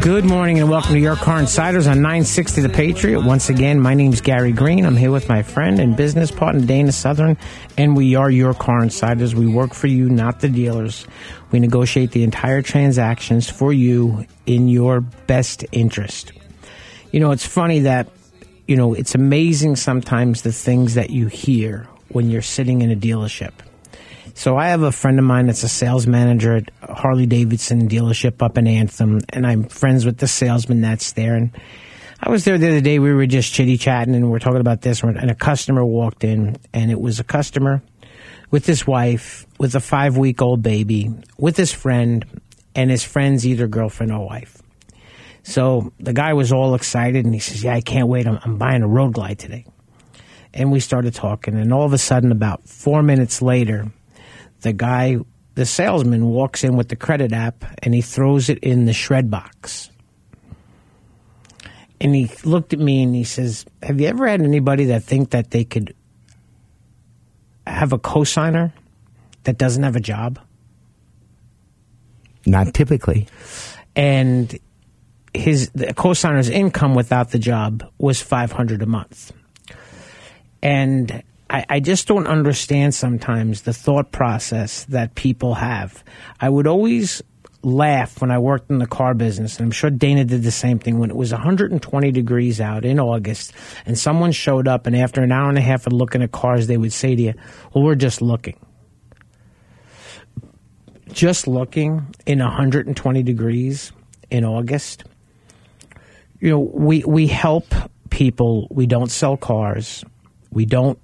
Good morning and welcome to Your Car Insiders on 960 The Patriot. Once again, my name is Gary Green. I'm here with my friend and business partner Dana Southern, and we are Your Car Insiders. We work for you, not the dealers. We negotiate the entire transactions for you in your best interest. You know, it's funny that, you know, it's amazing sometimes the things that you hear when you're sitting in a dealership. So I have a friend of mine that's a sales manager at Harley Davidson dealership up in Anthem, and I'm friends with the salesman that's there. And I was there the other day. We were just chitty chatting, and we are talking about this. And a customer walked in, and it was a customer with his wife, with a five week old baby, with his friend, and his friend's either girlfriend or wife. So the guy was all excited, and he says, "Yeah, I can't wait. I'm, I'm buying a Road Glide today." And we started talking, and all of a sudden, about four minutes later the guy, the salesman, walks in with the credit app and he throws it in the shred box. And he looked at me and he says, "Have you ever had anybody that think that they could have a cosigner that doesn't have a job?" Not typically. And his the cosigner's income without the job was five hundred a month. And I, I just don't understand sometimes the thought process that people have. I would always laugh when I worked in the car business, and I'm sure Dana did the same thing when it was 120 degrees out in August, and someone showed up, and after an hour and a half of looking at cars, they would say to you, Well, we're just looking. Just looking in 120 degrees in August. You know, we, we help people, we don't sell cars, we don't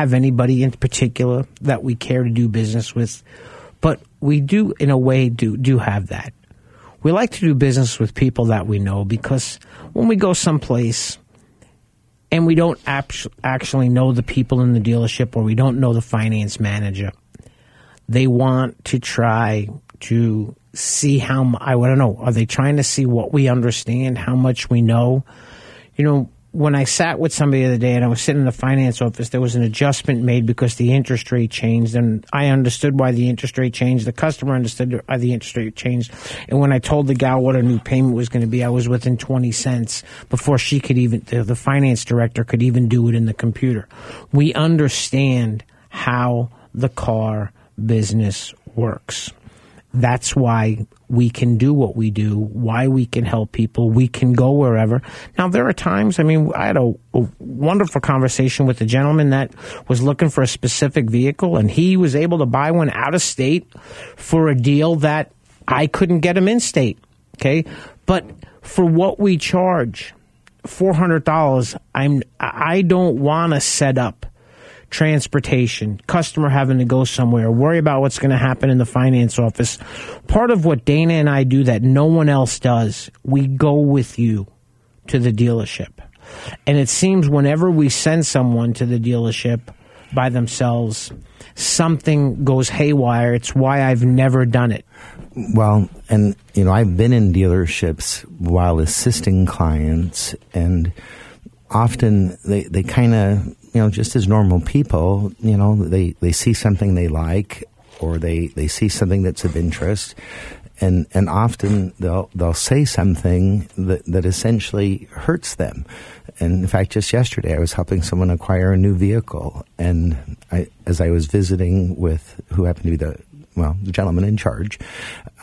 have anybody in particular that we care to do business with, but we do, in a way, do do have that. We like to do business with people that we know because when we go someplace and we don't actually know the people in the dealership or we don't know the finance manager, they want to try to see how I don't know. Are they trying to see what we understand, how much we know? You know, when I sat with somebody the other day and I was sitting in the finance office, there was an adjustment made because the interest rate changed, and I understood why the interest rate changed. The customer understood why the interest rate changed, and when I told the gal what a new payment was going to be, I was within twenty cents before she could even the, the finance director could even do it in the computer. We understand how the car business works. That's why we can do what we do, why we can help people, we can go wherever. Now, there are times, I mean, I had a, a, wonderful conversation with a gentleman that was looking for a specific vehicle, and he was able to buy one out of state for a deal that I couldn't get him in state. Okay. But for what we charge, $400, I'm, I don't want to set up transportation, customer having to go somewhere, worry about what's going to happen in the finance office. Part of what Dana and I do that no one else does, we go with you to the dealership. And it seems whenever we send someone to the dealership by themselves, something goes haywire. It's why I've never done it. Well, and you know, I've been in dealerships while assisting clients and often they, they kind of you know, just as normal people, you know, they, they see something they like or they, they see something that's of interest and, and often they'll, they'll say something that, that essentially hurts them. And in fact, just yesterday I was helping someone acquire a new vehicle and I, as I was visiting with who happened to be the, well, the gentleman in charge,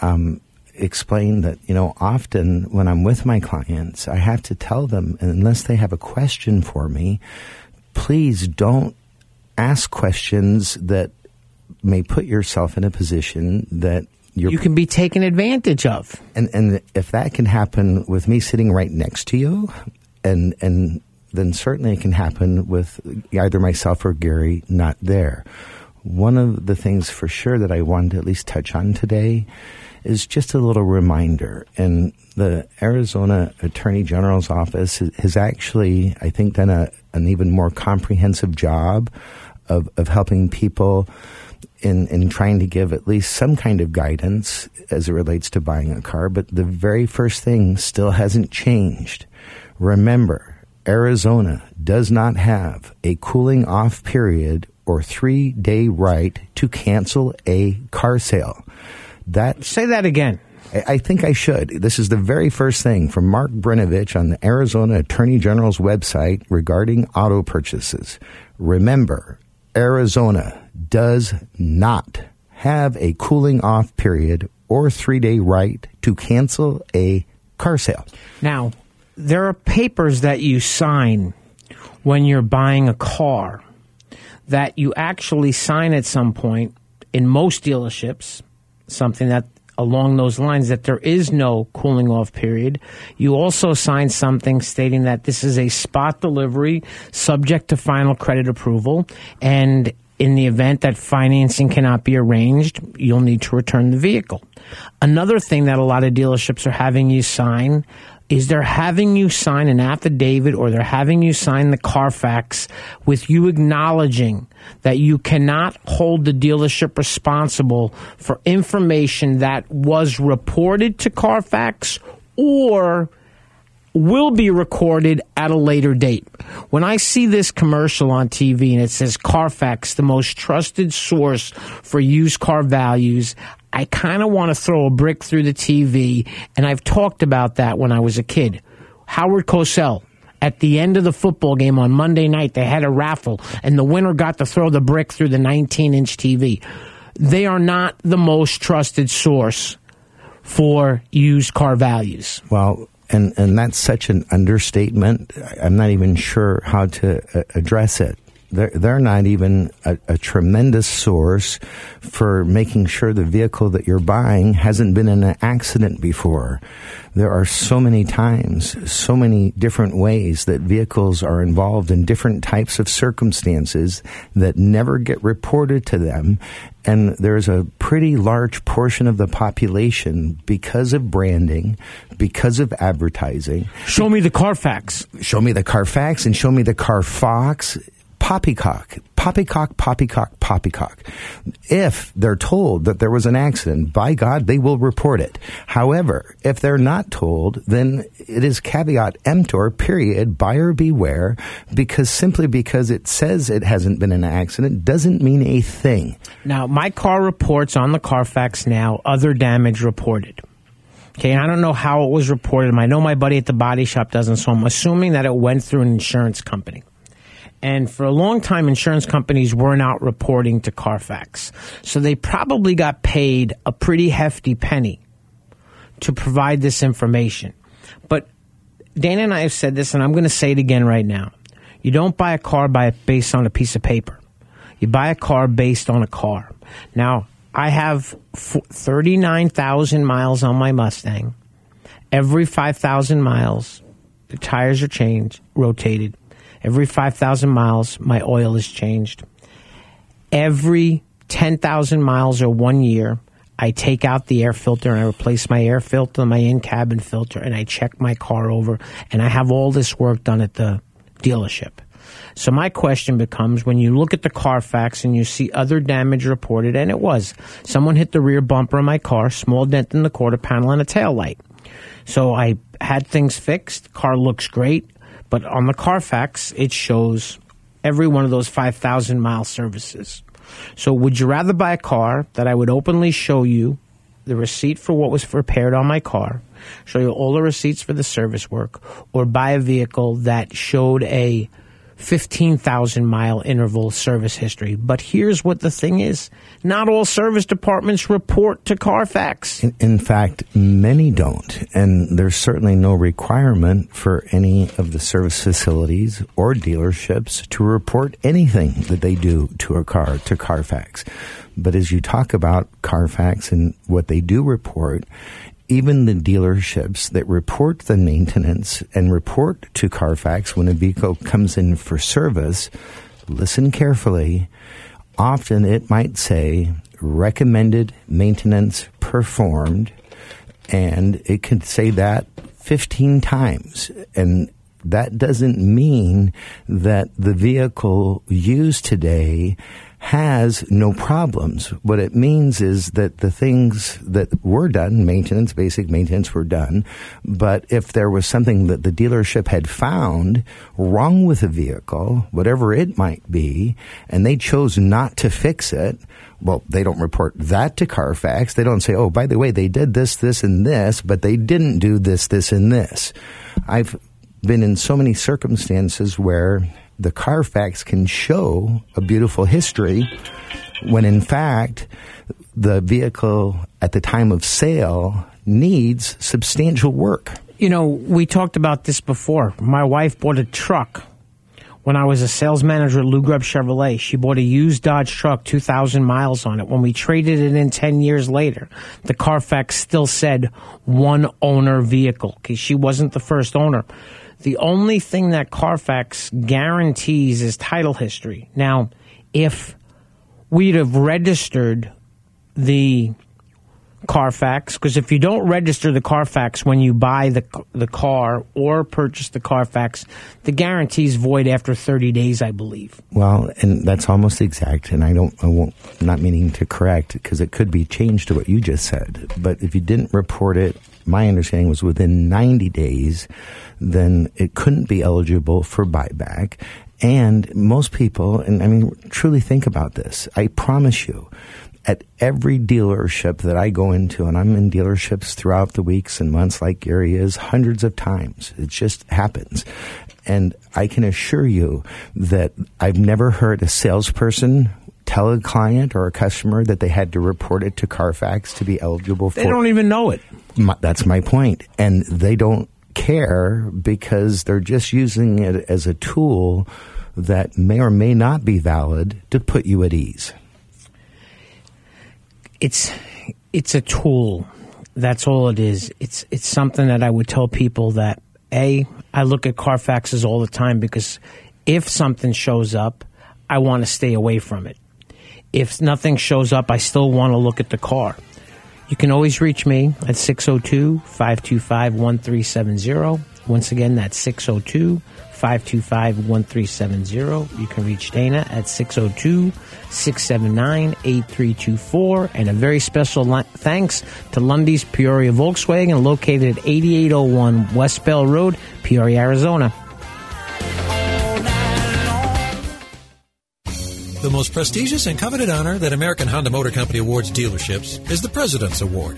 um, explained that you know often when I'm with my clients, I have to tell them unless they have a question for me, please don't ask questions that may put yourself in a position that you can be taken advantage of. And and if that can happen with me sitting right next to you, and and then certainly it can happen with either myself or Gary not there. one of the things for sure that I wanted to at least touch on today is just a little reminder. And the Arizona Attorney General's office has actually, I think, done a, an even more comprehensive job of, of helping people in, in trying to give at least some kind of guidance as it relates to buying a car. But the very first thing still hasn't changed. Remember, Arizona does not have a cooling off period or three day right to cancel a car sale. That Say that again. I think I should. This is the very first thing from Mark Brnovich on the Arizona Attorney General's website regarding auto purchases. Remember, Arizona does not have a cooling off period or three day right to cancel a car sale. Now, there are papers that you sign when you're buying a car that you actually sign at some point in most dealerships, something that along those lines that there is no cooling off period. You also sign something stating that this is a spot delivery subject to final credit approval and in the event that financing cannot be arranged, you'll need to return the vehicle. Another thing that a lot of dealerships are having you sign is they're having you sign an affidavit or they're having you sign the Carfax with you acknowledging that you cannot hold the dealership responsible for information that was reported to Carfax or will be recorded at a later date. When I see this commercial on TV and it says Carfax, the most trusted source for used car values, I kind of want to throw a brick through the TV. And I've talked about that when I was a kid. Howard Cosell. At the end of the football game on Monday night, they had a raffle, and the winner got to throw the brick through the 19 inch TV. They are not the most trusted source for used car values. Well, and and that's such an understatement. I'm not even sure how to uh, address it. They're, they're not even a, a, tremendous source for making sure the vehicle that you're buying hasn't been in an accident before. There are so many times, so many different ways that vehicles are involved in different types of circumstances that never get reported to them. And there's a pretty large portion of the population because of branding, because of advertising. Show me the Carfax. Show me the Carfax and show me the Carfox poppycock, poppycock, poppycock, poppycock. If they're told that there was an accident, by God, they will report it. However, if they're not told, then it is caveat emptor, period, buyer beware, because simply because it says it hasn't been an accident doesn't mean a thing. Now, my car reports on the Carfax now other damage reported. Okay, I don't know how it was reported. I know my buddy at the body shop doesn't, so I'm assuming that it went through an insurance company. And for a long time, insurance companies were not reporting to Carfax. So they probably got paid a pretty hefty penny to provide this information. But Dana and I have said this, and I'm going to say it again right now. You don't buy a car by based on a piece of paper. You buy a car based on a car. Now, I have 39,000 miles on my Mustang. Every 5,000 miles, the tires are changed, rotated Every 5,000 miles, my oil is changed. Every 10,000 miles or one year, I take out the air filter and I replace my air filter, my in cabin filter, and I check my car over. And I have all this work done at the dealership. So my question becomes when you look at the Carfax and you see other damage reported, and it was someone hit the rear bumper of my car, small dent in the quarter panel, and a tail light. So I had things fixed. Car looks great. But on the Carfax, it shows every one of those 5,000 mile services. So would you rather buy a car that I would openly show you the receipt for what was repaired on my car, show you all the receipts for the service work, or buy a vehicle that showed a 15,000 mile interval service history. But here's what the thing is not all service departments report to Carfax. In, in, fact, many don't. And there's certainly no requirement for any of the service facilities or dealerships to report anything that they do to a car to Carfax. But as you talk about Carfax and what they do report, even the dealerships that report the maintenance and report to Carfax when a vehicle comes in for service, listen carefully, often it might say recommended maintenance performed, and it could say that 15 times. And that doesn't mean that the vehicle used today has no problems. What it means is that the things that were done, maintenance, basic maintenance were done, but if there was something that the dealership had found wrong with a vehicle, whatever it might be, and they chose not to fix it, well, they don't report that to Carfax. They don't say, oh, by the way, they did this, this, and this, but they didn't do this, this, and this. I've been in so many circumstances where the Carfax can show a beautiful history when in fact the vehicle at the time of sale needs substantial work. You know, we talked about this before. My wife bought a truck when I was a sales manager at Lou Grubb Chevrolet. She bought a used Dodge truck, 2,000 miles on it. When we traded it in 10 years later, the Carfax still said one owner vehicle because she wasn't the first owner. The only thing that Carfax guarantees is title history. Now, if we'd have registered the Carfax, because if you don't register the Carfax when you buy the the car or purchase the Carfax, the guarantee is void after 30 days, I believe. Well, and that's almost exact. And I don't, I won't, not meaning to correct because it could be changed to what you just said. But if you didn't report it, my understanding was within 90 days then it couldn't be eligible for buyback. And most people, and I mean, truly think about this. I promise you, at every dealership that I go into, and I'm in dealerships throughout the weeks and months like Gary is hundreds of times. It just happens. And I can assure you that I've never heard a salesperson tell a client or a customer that they had to report it to Carfax to be eligible for. They don't even know it. My, that's my point. And they don't care because they're just using it as a tool that may or may not be valid to put you at ease. It's it's a tool. That's all it is. It's it's something that I would tell people that a I look at Carfaxes all the time because if something shows up, I want to stay away from it. If nothing shows up, I still want to look at the car. You can always reach me at 602 525 1370. Once again, that's 602 525 1370. You can reach Dana at 602 679 8324. And a very special li- thanks to Lunde's Peoria Volkswagen, located at 8801 West Bell Road, Peoria, Arizona. Most prestigious and coveted honor that American Honda Motor Company awards dealerships is the President's Award.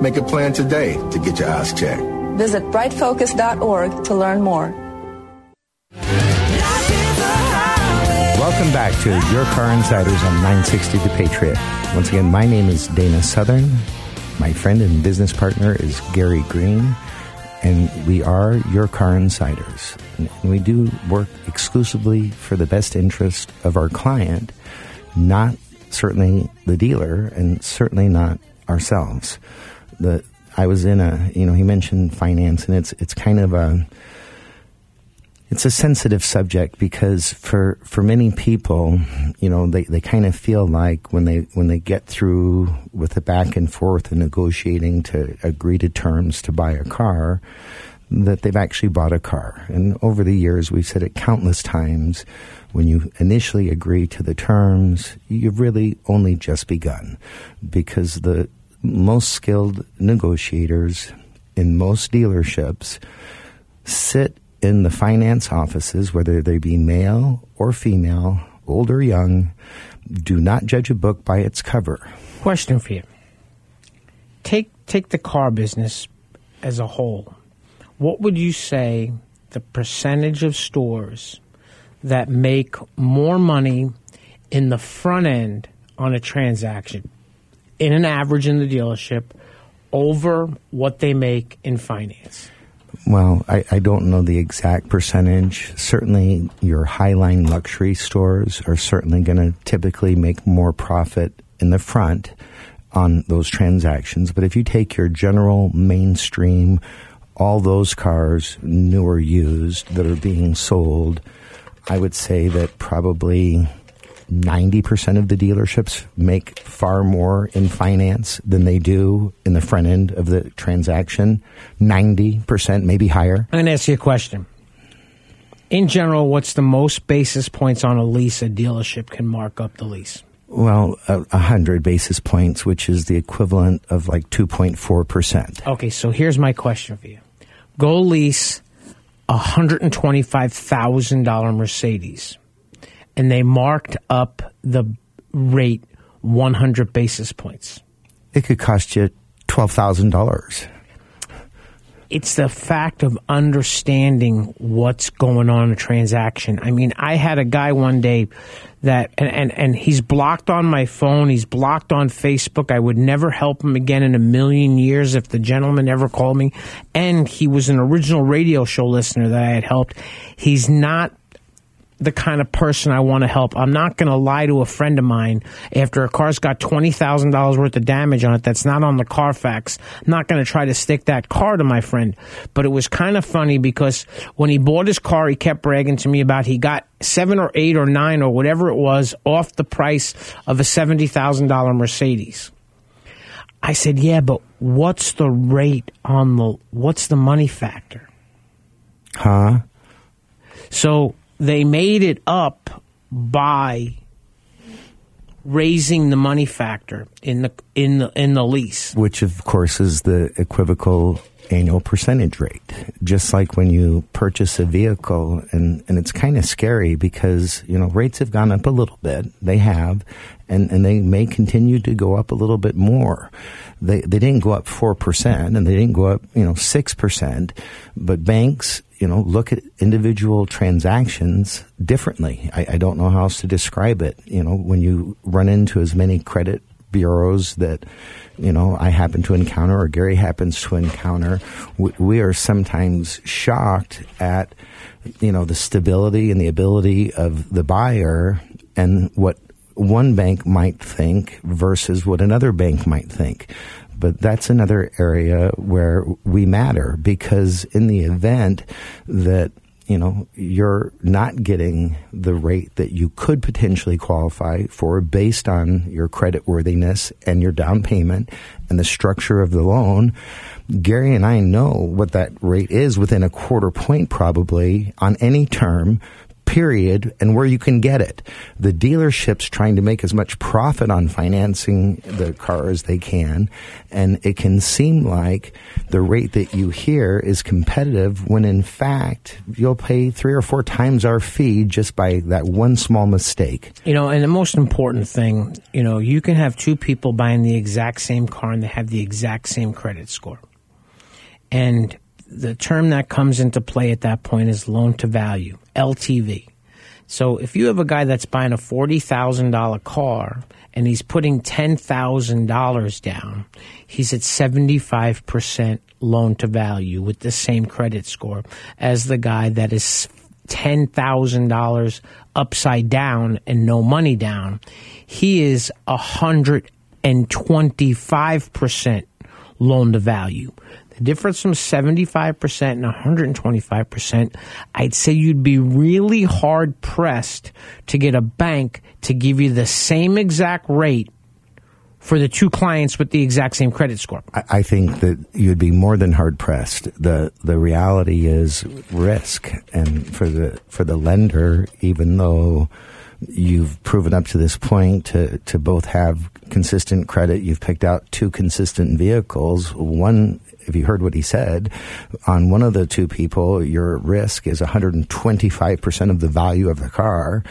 Make a plan today to get your eyes checked. Visit brightfocus.org to learn more. Welcome back to Your Car Insiders on 960 The Patriot. Once again, my name is Dana Southern. My friend and business partner is Gary Green, and we are Your Car Insiders. And we do work exclusively for the best interest of our client, not certainly the dealer, and certainly not ourselves. The I was in a, you know, he mentioned finance, and it's it's kind of a it's a sensitive subject because for for many people, you know, they, they kind of feel like when they when they get through with the back and forth and negotiating to agree to terms to buy a car, that they've actually bought a car. And over the years, we've said it countless times. When you initially agree to the terms, you've really only just begun because the most skilled negotiators in most dealerships sit in the finance offices, whether they be male or female, old or young, do not judge a book by its cover. Question for you. Take take the car business as a whole. What would you say the percentage of stores that make more money in the front end on a transaction in an average in the dealership over what they make in finance? Well, I, I, don't know the exact percentage. Certainly, your highline luxury stores are certainly going to typically make more profit in the front on those transactions. But if you take your general mainstream, all those cars, new or used, that are being sold, I would say that probably 90% of the dealerships make far more in finance than they do in the front end of the transaction. 90%, maybe higher. I'm going to ask you a question. In general, what's the most basis points on a lease a dealership can mark up the lease? Well, a, a hundred basis points, which is the equivalent of like 2.4%. Okay, so here's my question for you. Go lease a $125,000 Mercedes and they marked up the rate 100 basis points. It could cost you $12,000. It's the fact of understanding what's going on in a transaction. I mean, I had a guy one day that, and, and, and he's blocked on my phone, he's blocked on Facebook. I would never help him again in a million years if the gentleman ever called me. And he was an original radio show listener that I had helped. He's not the kind of person I want to help. I'm not going to lie to a friend of mine after a car's got $20,000 worth of damage on it that's not on the Carfax. I'm not going to try to stick that car to my friend. But it was kind of funny because when he bought his car, he kept bragging to me about he got seven or eight or nine or whatever it was off the price of a $70,000 Mercedes. I said, yeah, but what's the rate on the, what's the money factor? Huh? So they made it up by raising the money factor in the in the in the lease, which of course is the equivocal annual percentage rate. Just like when you purchase a vehicle, and and it's kind of scary because you know rates have gone up a little bit. They have, and and they may continue to go up a little bit more. They they didn't go up four percent, and they didn't go up you know six percent, but banks you know, look at individual transactions differently. I, I, don't know how else to describe it. You know, when you run into as many credit bureaus that, you know, I happen to encounter or Gary happens to encounter, we, we are sometimes shocked at, you know, the stability and the ability of the buyer and what one bank might think versus what another bank might think. But that's another area where we matter because in the event that you know, you're not getting the rate that you could potentially qualify for based on your credit worthiness and your down payment and the structure of the loan, Gary and I know what that rate is within a quarter point probably on any term period and where you can get it. The dealership's trying to make as much profit on financing the car as they can, and it can seem like the rate that you hear is competitive when in fact you'll pay three or four times our fee just by that one small mistake. You know, and the most important thing, you know, you can have two people buying the exact same car and they have the exact same credit score. And the term that comes into play at that point is loan to value, LTV. So if you have a guy that's buying a $40,000 car and he's putting $10,000 down, he's at 75% loan to value with the same credit score as the guy that is $10,000 upside down and no money down. He is 125% loan to value. The difference from 75% and 125%, I'd say you'd be really hard pressed to get a bank to give you the same exact rate for the two clients with the exact same credit score. I, I think that you'd be more than hard pressed. The the reality is risk, and for the for the lender, even though you've proven up to this point to to both have consistent credit, you've picked out two consistent vehicles. One if you heard what he said, on one of the two people, your risk is 125% of the value of the car,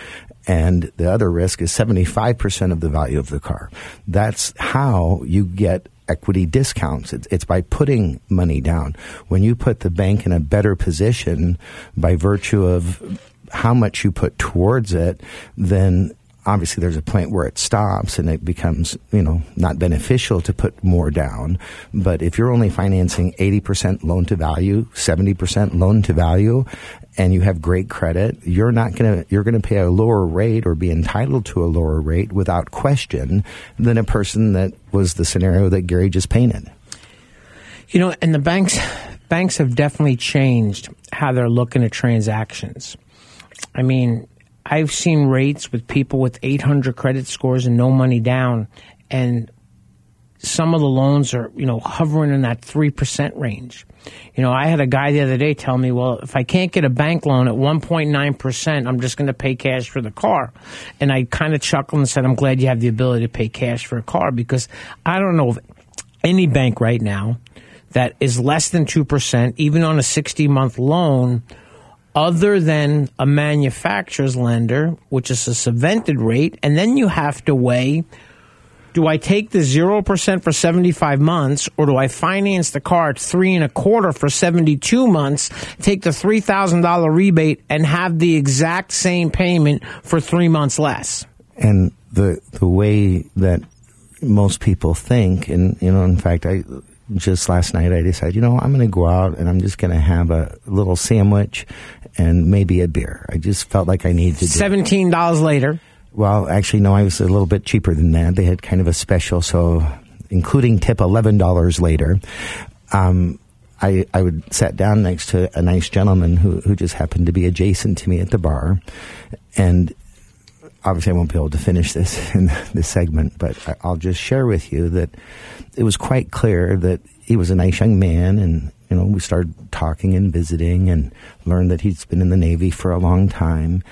and the other risk is 75% of the value of the car. That's how you get equity discounts. It's, it's, by putting money down. When you put the bank in a better position by virtue of how much you put towards it, then obviously there's a point where it stops and it becomes, you know, not beneficial to put more down. But if you're only financing 80% loan to value, 70% loan to value, and you have great credit, you're not going to, you're going to pay a lower rate or be entitled to a lower rate without question than a person that was the scenario that Gary just painted. You know, and the banks, banks have definitely changed how they're looking at transactions. I mean, I've seen rates with people with 800 credit scores and no money down, and some of the loans are, you know, hovering in that 3% range. You know, I had a guy the other day tell me, well, if I can't get a bank loan at 1.9%, I'm just going to pay cash for the car. And I kind of chuckled and said, I'm glad you have the ability to pay cash for a car because I don't know of any bank right now that is less than 2%, even on a 60 month loan other than a manufacturer's lender, which is a subvented rate, and then you have to weigh do I take the 0% for 75 months or do I finance the car at three and a quarter for 72 months, take the $3,000 rebate and have the exact same payment for three months less? And the, the way that most people think, and, you know, in fact, I, just last night I decided, you know, I'm going to go out and I'm just going to have a little sandwich and maybe a beer. I just felt like I needed to. Seventeen dollars later. Well, actually, no. I was a little bit cheaper than that. They had kind of a special, so including tip, eleven dollars later. Um, I, I would sat down next to a nice gentleman who, who just happened to be adjacent to me at the bar, and obviously I won't be able to finish this in this segment, but I'll just share with you that it was quite clear that he was a nice young man and you know, we started talking and visiting and learned that he's been in the Navy for a long time.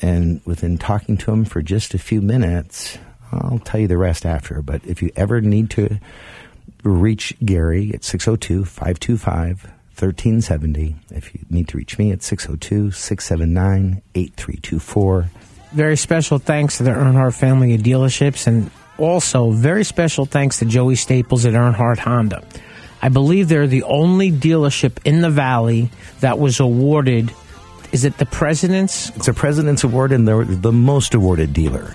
And within talking to him for just a few minutes, I'll tell you the rest after. But if you ever need to reach Gary at 602 525 1370, if you need to reach me at 602 679 8324. Very special thanks to the Earnhardt family of dealerships and also very special thanks to Joey Staples at Earnhardt Honda. I believe they're the only dealership in the valley that was awarded. Is it the president's? It's a president's award, and they're the most awarded dealer.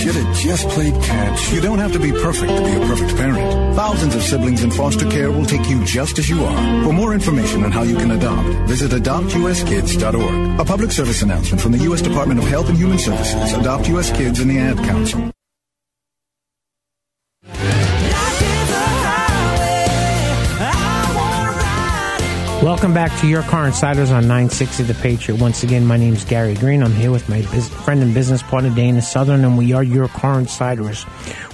Should have just played catch. You don't have to be perfect to be a perfect parent. Thousands of siblings in foster care will take you just as you are. For more information on how you can adopt, visit adoptuskids.org. A public service announcement from the U.S. Department of Health and Human Services, Adopt U.S. Kids, and the Ad Council. Welcome back to Your Car Insiders on 960 The Patriot. Once again, my name is Gary Green. I'm here with my friend and business partner, Dana Southern, and we are Your Car Insiders.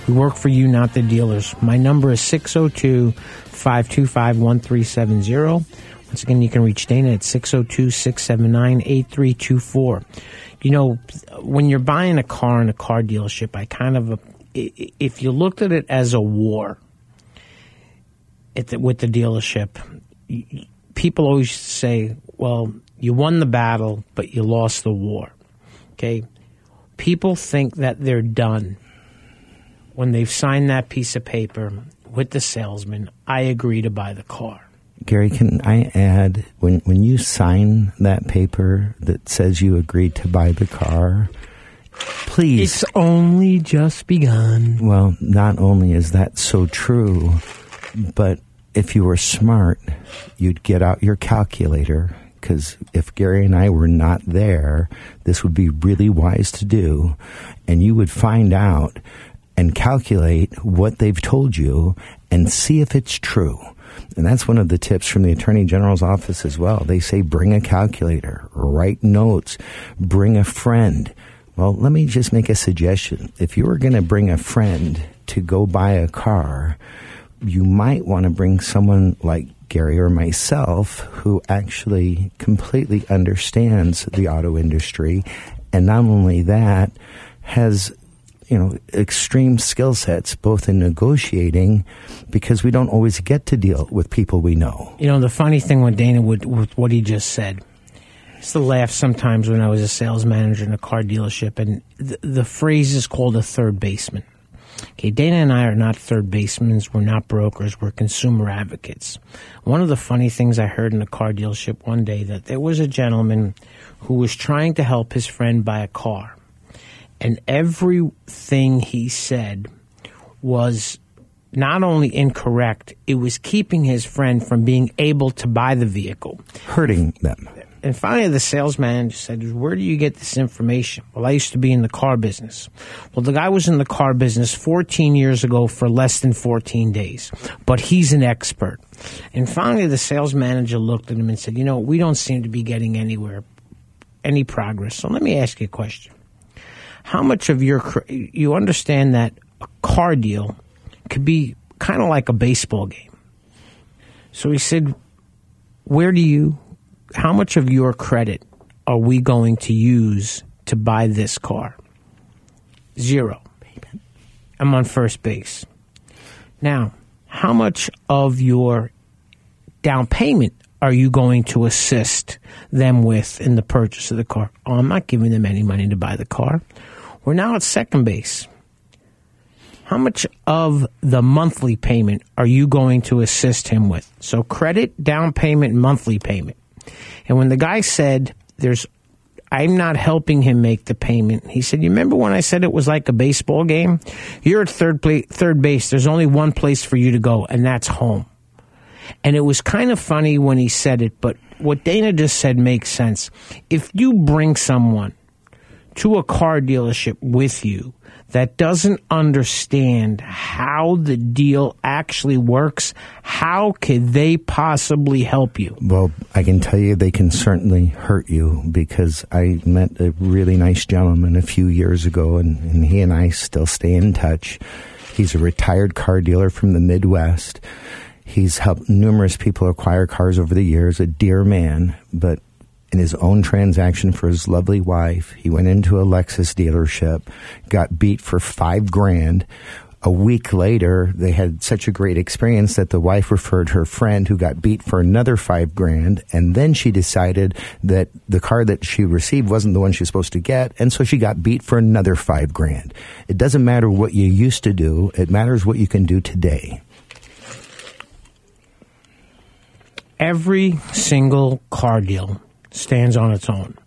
We work for you, not the dealers. My number is 602 525 1370. Once again, you can reach Dana at 602 679 8324. You know, when you're buying a car in a car dealership, I kind of, if you looked at it as a war at the, with the dealership, people always say, well, you won the battle, but you lost the war. Okay? People think that they're done when they've signed that piece of paper with the salesman. I agree to buy the car. Gary, can I add when when you sign that paper that says you agreed to buy the car, please It's only just begun. Well, not only is that so true, but if you were smart, you'd get out your calculator because if Gary and I were not there, this would be really wise to do, and you would find out and calculate what they've told you and see if it's true. And that's one of the tips from the Attorney General's office as well. They say bring a calculator, write notes, bring a friend. Well, let me just make a suggestion. If you were going to bring a friend to go buy a car, you might want to bring someone like Gary or myself who actually completely understands the auto industry and not only that has you know extreme skill sets both in negotiating because we don't always get to deal with people we know You know, the funny thing with Dana, with, with what he just said, I used to laugh sometimes when I was a sales manager in a car dealership, and the, the phrase is called a third baseman. Okay, Dana and I are not third basemen. We're not brokers. We're consumer advocates. One of the funny things I heard in a car dealership one day that there was a gentleman who was trying to help his friend buy a car, and everything he said was not only incorrect, it was keeping his friend from being able to buy the vehicle. Hurting them. And finally, the sales manager said, Where do you get this information? Well, I used to be in the car business. Well, the guy was in the car business 14 years ago for less than 14 days, but he's an expert. And finally, the sales manager looked at him and said, You know, we don't seem to be getting anywhere, any progress. So let me ask you a question. How much of your, you understand that a car deal could be kind of like a baseball game? So he said, Where do you how much of your credit are we going to use to buy this car? Zero. I'm on first base. Now, how much of your down payment are you going to assist them with in the purchase of the car? Oh, I'm not giving them any money to buy the car. We're now at second base. How much of the monthly payment are you going to assist him with? So, credit, down payment, monthly payment. And when the guy said, "There's," I'm not helping him make the payment. He said, "You remember when I said it was like a baseball game? You're at third play, third base. There's only one place for you to go, and that's home." And it was kind of funny when he said it, but what Dana just said makes sense. If you bring someone to a car dealership with you that doesn't understand how the deal actually works, how could they possibly help you? Well, I can tell you they can certainly hurt you because I met a really nice gentleman a few years ago, and, and he and I still stay in touch. He's a retired car dealer from the Midwest. He's helped numerous people acquire cars over the years, a dear man, but in his own transaction for his lovely wife. He went into a Lexus dealership, got beat for five grand. A week later, they had such a great experience that the wife referred her friend who got beat for another five grand. And then she decided that the car that she received wasn't the one she was supposed to get. And so she got beat for another five grand. It doesn't matter what you used to do. It matters what you can do today. Every single car deal stands on its own.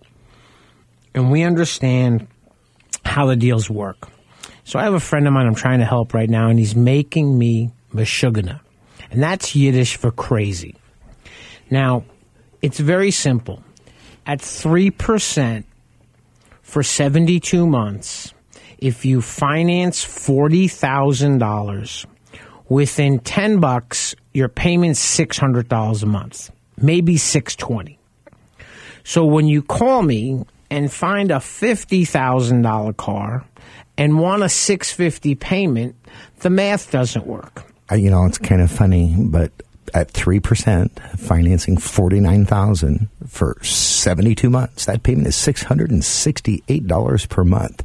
And we understand how the deals work. So I have a friend of mine I'm trying to help right now, and he's making me mashugana. And that's Yiddish for crazy. Now, it's very simple. At 3% for 72 months, if you finance $40,000, within 10 bucks, your payment's $600 a month, maybe 620. So when you call me and find a $50,000 car and want a 650 payment, the math doesn't work. You know, it's kind of funny, but at 3%, financing 49000 for 72 months, that payment is $668 per month.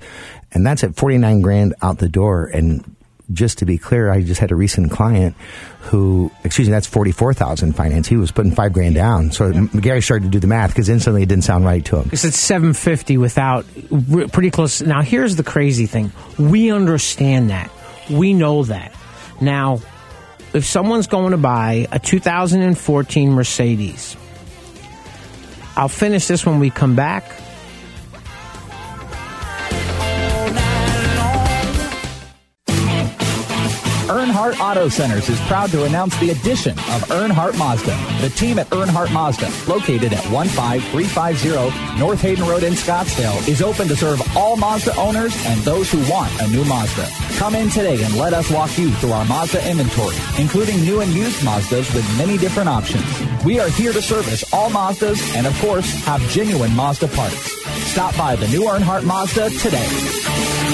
And that's at 49 grand out the door. And just to be clear, I just had a recent client who, excuse me, that's forty four thousand finance. He was putting five grand down. So. Gary started to do the math because instantly it didn't sound right to him. Because it's seven fifty without pretty close. Now here's the crazy thing: we understand that, we know that. Now, if someone's going to buy a 2014 Mercedes, I'll finish this when we come back. Earnhardt Auto Centers is proud to announce the addition of Earnhardt Mazda. The team at Earnhardt Mazda, located at 15350 North Hayden Road in Scottsdale, is open to serve all Mazda owners and those who want a new Mazda. Come in today and let us walk you through our Mazda inventory, including new and used Mazdas with many different options. We are here to service all Mazdas and, of course, have genuine Mazda parts. Stop by the new Earnhardt Mazda today.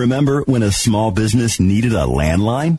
Remember when a small business needed a landline?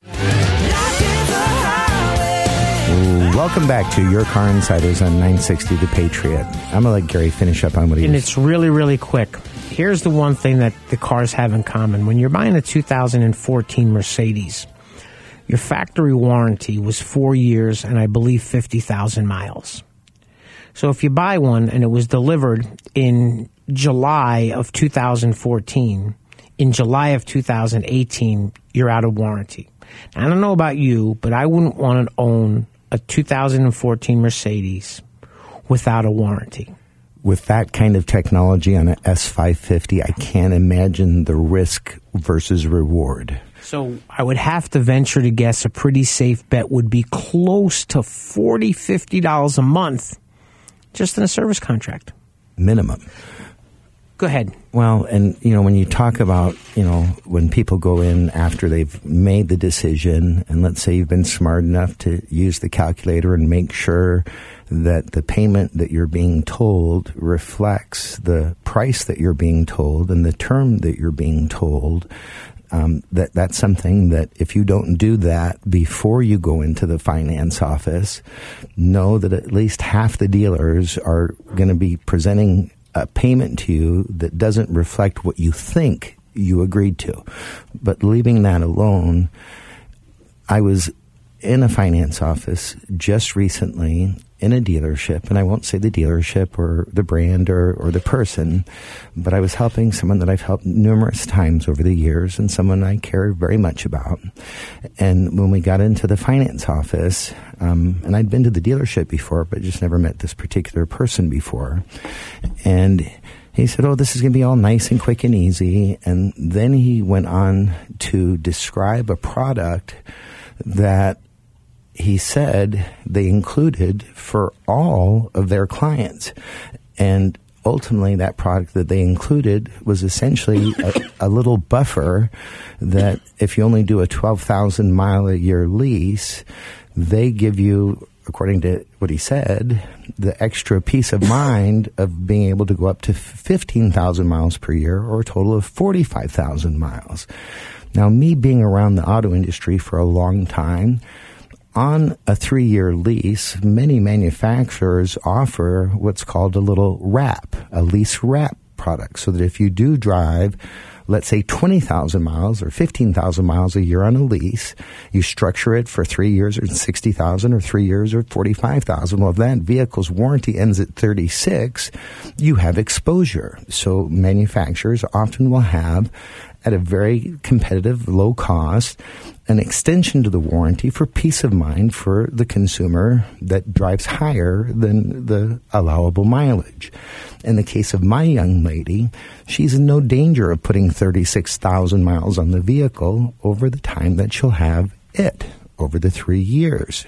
Welcome back to Your Car Insiders on 960 The Patriot. I'm going to let Gary finish up on what he And was it's really, really quick. Here's the one thing that the cars have in common. When you're buying a 2014 Mercedes, your factory warranty was four years and I believe 50,000 miles. So if you buy one and it was delivered in July of 2014, in July of 2018, you're out of warranty. Now, I don't know about you, but I wouldn't want to own a 2014 Mercedes without a warranty. with that kind of technology on an S550, I can't imagine the risk versus reward. So I would have to venture to guess a pretty safe bet would be close to $40, $50 a month just in a service contract. Minimum. Go ahead. Well, and you know, when you talk about, you know, when people go in after they've made the decision, and let's say you've been smart enough to use the calculator and make sure that the payment that you're being told reflects the price that you're being told and the term that you're being told. Um, that that's something that if you don't do that before you go into the finance office, know that at least half the dealers are going to be presenting a payment to you that doesn't reflect what you think you agreed to. But leaving that alone, I was in a finance office just recently in a dealership, and I won't say the dealership or the brand or, or the person, but I was helping someone that I've helped numerous times over the years and someone I care very much about. And when we got into the finance office, um, and I'd been to the dealership before, but just never met this particular person before, and he said, Oh, this is going to be all nice and quick and easy. And then he went on to describe a product that he said they included for all of their clients. And ultimately, that product that they included was essentially a, a little buffer that if you only do a 12,000 mile a year lease, they give you, according to what he said, the extra peace of mind of being able to go up to 15,000 miles per year or a total of 45,000 miles. Now, me being around the auto industry for a long time, on a three year lease, many manufacturers offer what's called a little wrap, a lease wrap product, so that if you do drive, let's say 20,000 miles or 15,000 miles a year on a lease, you structure it for three years or 60,000 or three years or 45,000. Well, if that vehicle's warranty ends at 36, you have exposure. So manufacturers often will have at a very competitive, low cost, an extension to the warranty for peace of mind for the consumer that drives higher than the allowable mileage. In the case of my young lady, she's in no danger of putting 36,000 miles on the vehicle over the time that she'll have it, over the three years.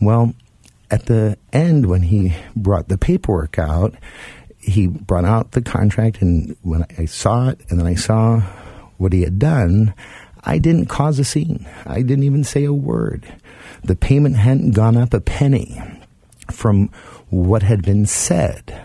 Well, at the end, when he brought the paperwork out, he brought out the contract, and when I saw it, and then I saw what he had done, I didn't cause a scene. I didn't even say a word. The payment hadn't gone up a penny from what had been said.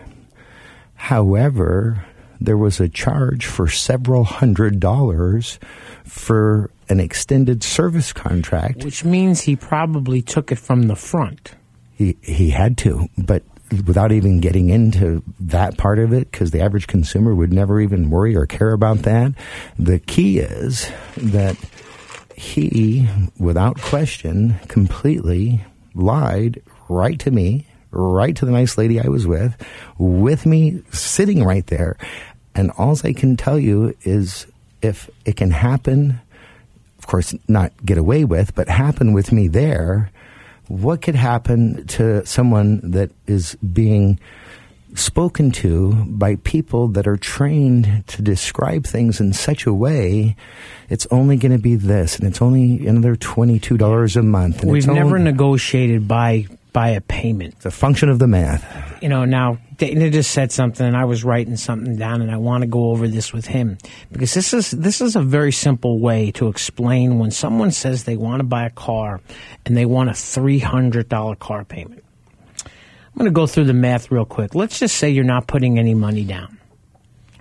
However, there was a charge for several hundred dollars for an extended service contract. Which means he probably took it from the front. He he had to, but without even getting into that part of it, because the average consumer would never even worry or care about that. The key is that he, without question, completely lied right to me, right to the nice lady I was with, with me sitting right there. And all I can tell you is if it can happen, of course, not get away with, but happen with me there, what could happen to someone that is being spoken to by people that are trained to describe things in such a way, it's only going to be this, and it's only another twenty-two dollars a month. And We've never only, negotiated by by a payment. It's a function of the math. You know, now Dana just said something, and I was writing something down, and I want to go over this with him because this is this is a very simple way to explain when someone says they want to buy a car and they want a three hundred dollar car payment. I'm going to go through the math real quick. Let's just say you're not putting any money down.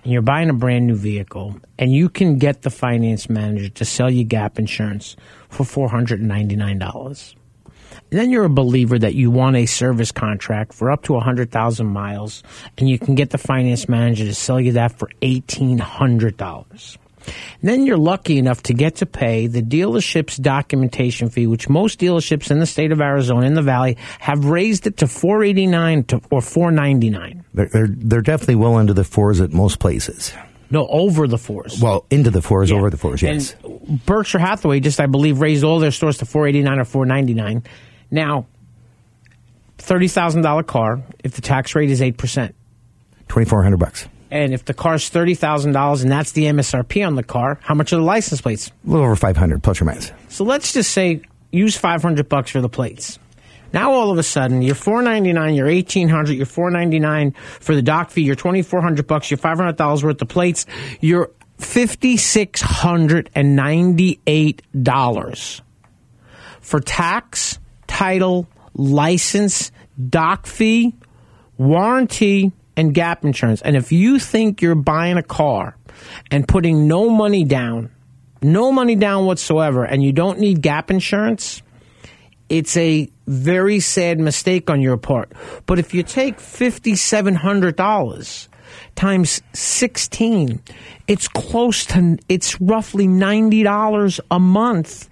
And you're buying a brand new vehicle, and you can get the finance manager to sell you gap insurance for $499. And then you're a believer that you want a service contract for up to 100,000 miles, and you can get the finance manager to sell you that for $1,800. Then you're lucky enough to get to pay the dealership's documentation fee, which most dealerships in the state of Arizona in the Valley have raised it to 489 to, or 499. They're, they're they're definitely well into the fours at most places. No, over the fours. Well, into the fours, Yeah. over the fours. Yes. And Berkshire Hathaway just, I believe, raised all their stores to 489 or 499. Now, $30,000 car, if the tax rate is 8%. Twenty-four hundred bucks. And if the car's $30,000 and that's the MSRP on the car, how much are the license plates? A little over five hundred, plus or minus. So let's just say use 500 bucks for the plates. Now all of a sudden you're 499, you're 1800, you're 499 for the doc fee, you're 2400 bucks, you're $500 worth of plates, you're $5698 for tax, title, license, doc fee, warranty, and gap insurance. And if you think you're buying a car and putting no money down, no money down whatsoever, and you don't need gap insurance, it's a very sad mistake on your part. But if you take $5,700 times 16, it's close to, it's roughly $90 a month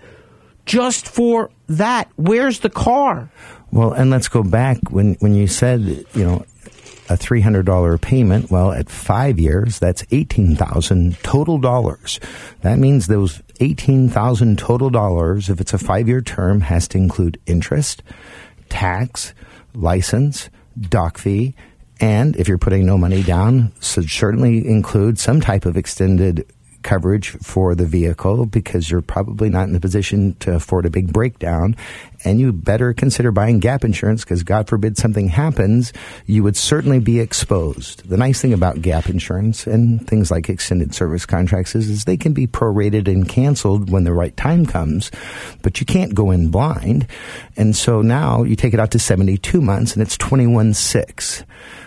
just for that. Where's the car? Well, and let's go back when when you said you know a three hundred dollar payment. Well, at five years, that's eighteen thousand total dollars. That means those eighteen thousand total dollars, if it's a five year term, has to include interest, tax, license, doc fee. And if you're putting no money down, should certainly include some type of extended coverage for the vehicle because you're probably not in the position to afford a big breakdown. And you better consider buying gap insurance because, God forbid, something happens, you would certainly be exposed. The nice thing about gap insurance and things like extended service contracts is, is they can be prorated and canceled when the right time comes, but you can't go in blind. And so now you take it out to 72 months and it's 21 6.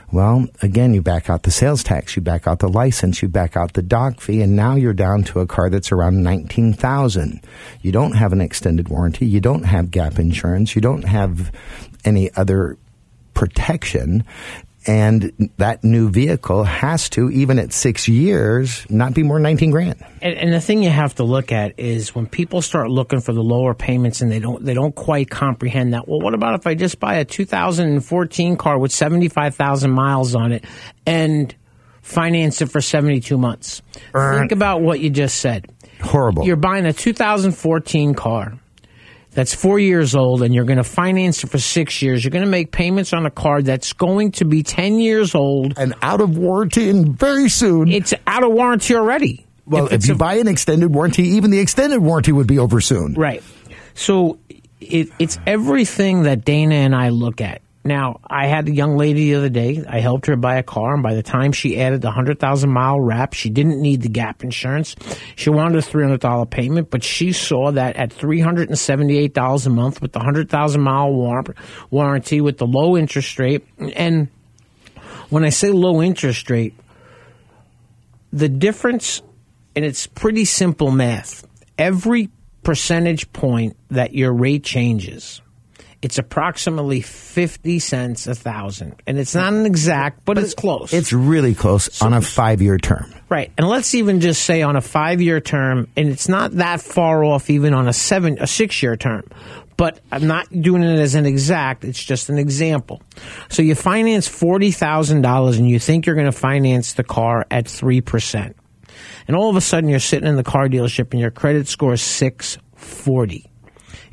Well, again, you back out the sales tax, you back out the license, you back out the doc fee, and now you're down to a car that's around nineteen thousand. You don't have an extended warranty, you don't have gap insurance, you don't have any other protection, and that new vehicle has to, even at six years, not be more than nineteen grand. And, and the thing you have to look at is when people start looking for the lower payments and they don't they don't quite comprehend that. Well, what about if I just buy a 2014 car with 75,000 miles on it and finance it for 72 months? Think about what you just said. Horrible. You're buying a 2014 car that's four years old and you're going to finance it for six years. You're going to make payments on a car that's going to be 10 years old and out of warranty and very soon. It's out of warranty already. Well, if, it's you a- buy an extended warranty, even the extended warranty would be over soon. Right. So it, it's everything that Dana and I look at. Now, I had a young lady the other day. I helped her buy a car, and by the time she added the 100,000 mile wrap, she didn't need the gap insurance. She wanted a $300 payment, but she saw that at $378 a month with the 100,000 mile war- warranty with the low interest rate. And when I say low interest rate, the difference, and it's pretty simple math. Every percentage point that your rate changes, it's approximately 50 cents a thousand. And it's not an exact, but, it's close. It's really close on a five year term. Right. And let's even just say on a five year term, and it's not that far off even on a seven, a six year term. But I'm not doing it as an exact, it's just an example. So you finance $40,000 and you think you're going to finance the car at 3%. And all of a sudden you're sitting in the car dealership and your credit score is 640.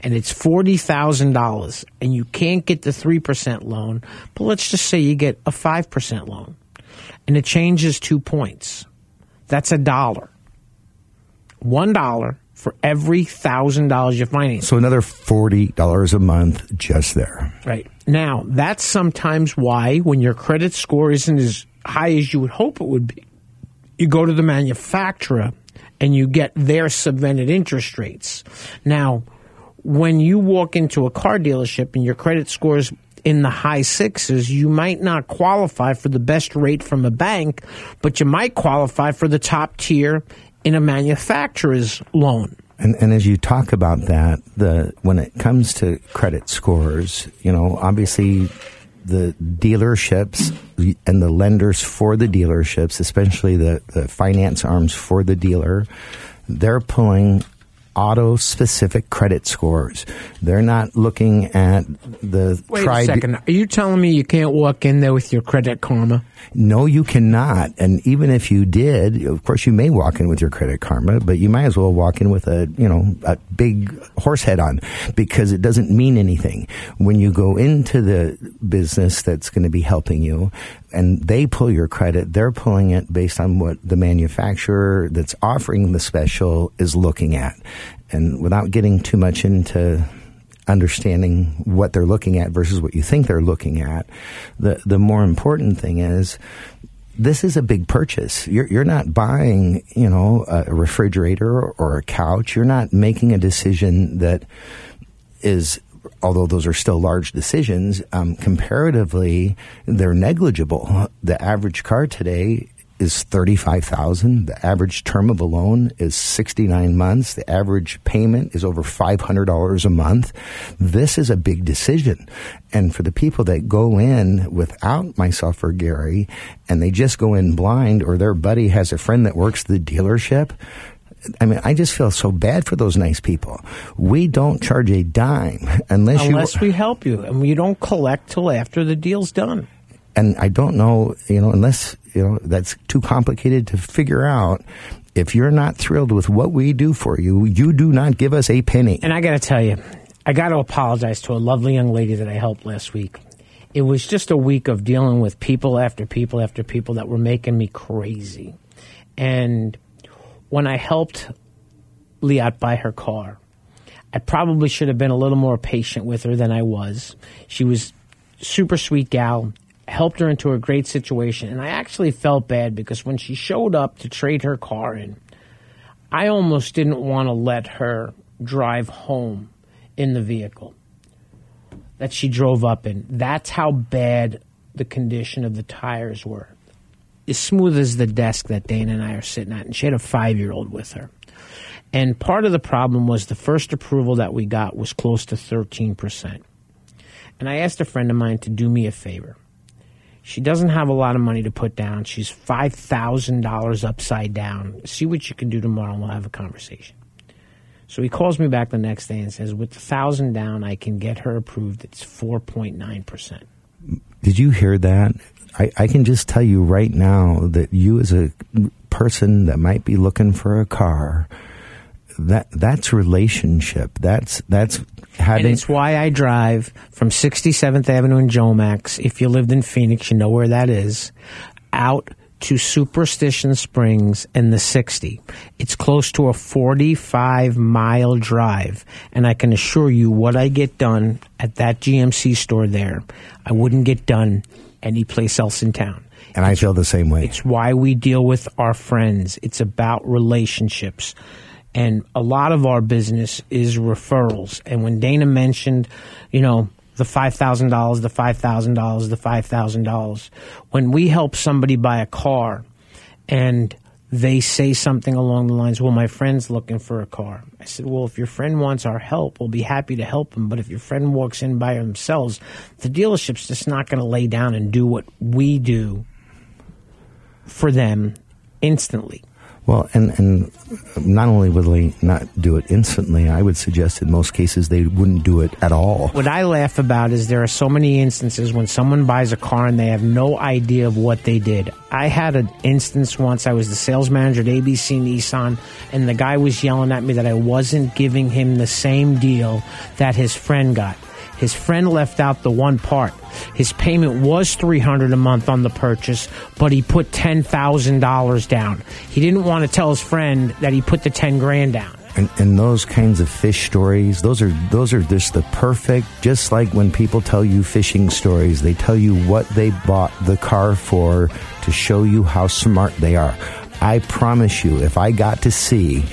And it's $40,000 and you can't get the 3% loan, but let's just say you get a 5% loan and it changes two points. That's a dollar. One dollar for every thousand dollars you finance. So another forty dollars a month just there. Right. Now, that's sometimes why when your credit score isn't as high as you would hope it would be, you go to the manufacturer and you get their subvented interest rates. Now, when you walk into a car dealership and your credit score is in the high sixes, you might not qualify for the best rate from a bank, but you might qualify for the top tier in a manufacturer's loan. And, and as you talk about that, the when it comes to credit scores, you know, obviously the dealerships and the lenders for the dealerships, especially the, the finance arms for the dealer, they're pulling auto specific credit scores. They're not looking at the Wait a second. Are you telling me you can't walk in there with your credit karma? No, you cannot. And even if you did, of course, you may walk in with your credit karma, but you might as well walk in with a, you know, a big horse head on because it doesn't mean anything. When you go into the business that's going to be helping you and they pull your credit, they're pulling it based on what the manufacturer that's offering the special is looking at. And without getting too much into understanding what they're looking at versus what you think they're looking at. The the more important thing is this is a big purchase. You're you're not buying, you know, a refrigerator or a couch. You're not making a decision that is although those are still large decisions, um, comparatively, they're negligible. The average car today is 35,000. The average term of a loan is 69 months. The average payment is over $500 a month. This is a big decision. And for the people that go in without myself or Gary and they just go in blind or their buddy has a friend that works the dealership, I mean, I just feel so bad for those nice people. We don't charge a dime unless, Unless you. we help you, and we don't collect till after the deal's done. and I don't know, you know, unless you know that's too complicated to figure out. If you're not thrilled with what we do for you, you do not give us a penny. And I got to tell you, I got to apologize to a lovely young lady that I helped last week. It was just a week of dealing with people after people after people that were making me crazy. And when I helped Liat buy her car, I probably should have been a little more patient with her than I was. She was super sweet gal, helped her into a great situation, and I actually felt bad because when she showed up to trade her car in, I almost didn't want to let her drive home in the vehicle that she drove up in. That's how bad the condition of the tires were. As smooth as the desk that Dana and I are sitting at, and she had a five year old with her. And part of the problem was the first approval that we got was close to 13%. And I asked a friend of mine to do me a favor. She doesn't have a lot of money to put down. She's $5,000 upside down. See what you can do tomorrow and we'll have a conversation. So he calls me back the next day and says, with the 1000 down, I can get her approved. It's 4.9%. Did you hear that? I, I can just tell you right now that you, as a person that might be looking for a car, that that's relationship. That's that's having. And it's why I drive from 67th Avenue in Jomax. If you lived in Phoenix, you know where that is. Out to Superstition Springs in the 60. It's close to a 45 mile drive. And I can assure you what I get done at that GMC store there, I wouldn't get done anyplace else in town. and I feel the same way. It's why we deal with our friends. It's about relationships. And a lot of our business is referrals. And when Dana mentioned, you know, the $5,000, the $5,000, the $5,000, when we help somebody buy a car and they say something along the lines, well, my friend's looking for a car. I said, well, if your friend wants our help, we'll be happy to help him. But if your friend walks in by themselves, the dealership's just not going to lay down and do what we do for them instantly. Well, and and not only would they not do it instantly, I would suggest in most cases they wouldn't do it at all. What I laugh about is there are so many instances when someone buys a car and they have no idea of what they did. I had an instance once. I was the sales manager at ABC Nissan, and the guy was yelling at me that I wasn't giving him the same deal that his friend got. His friend left out the one part. His payment was three hundred a month on the purchase, but he put ten thousand dollars down. He didn't want to tell his friend that he put the ten grand down. And, and those kinds of fish stories, those are those are just the perfect. Just like when people tell you fishing stories, they tell you what they bought the car for to show you how smart they are. I promise you, if I got to see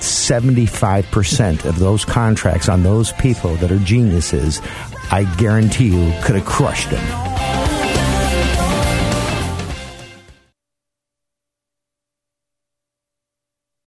75% of those contracts on those people that are geniuses, I guarantee you could have crushed them.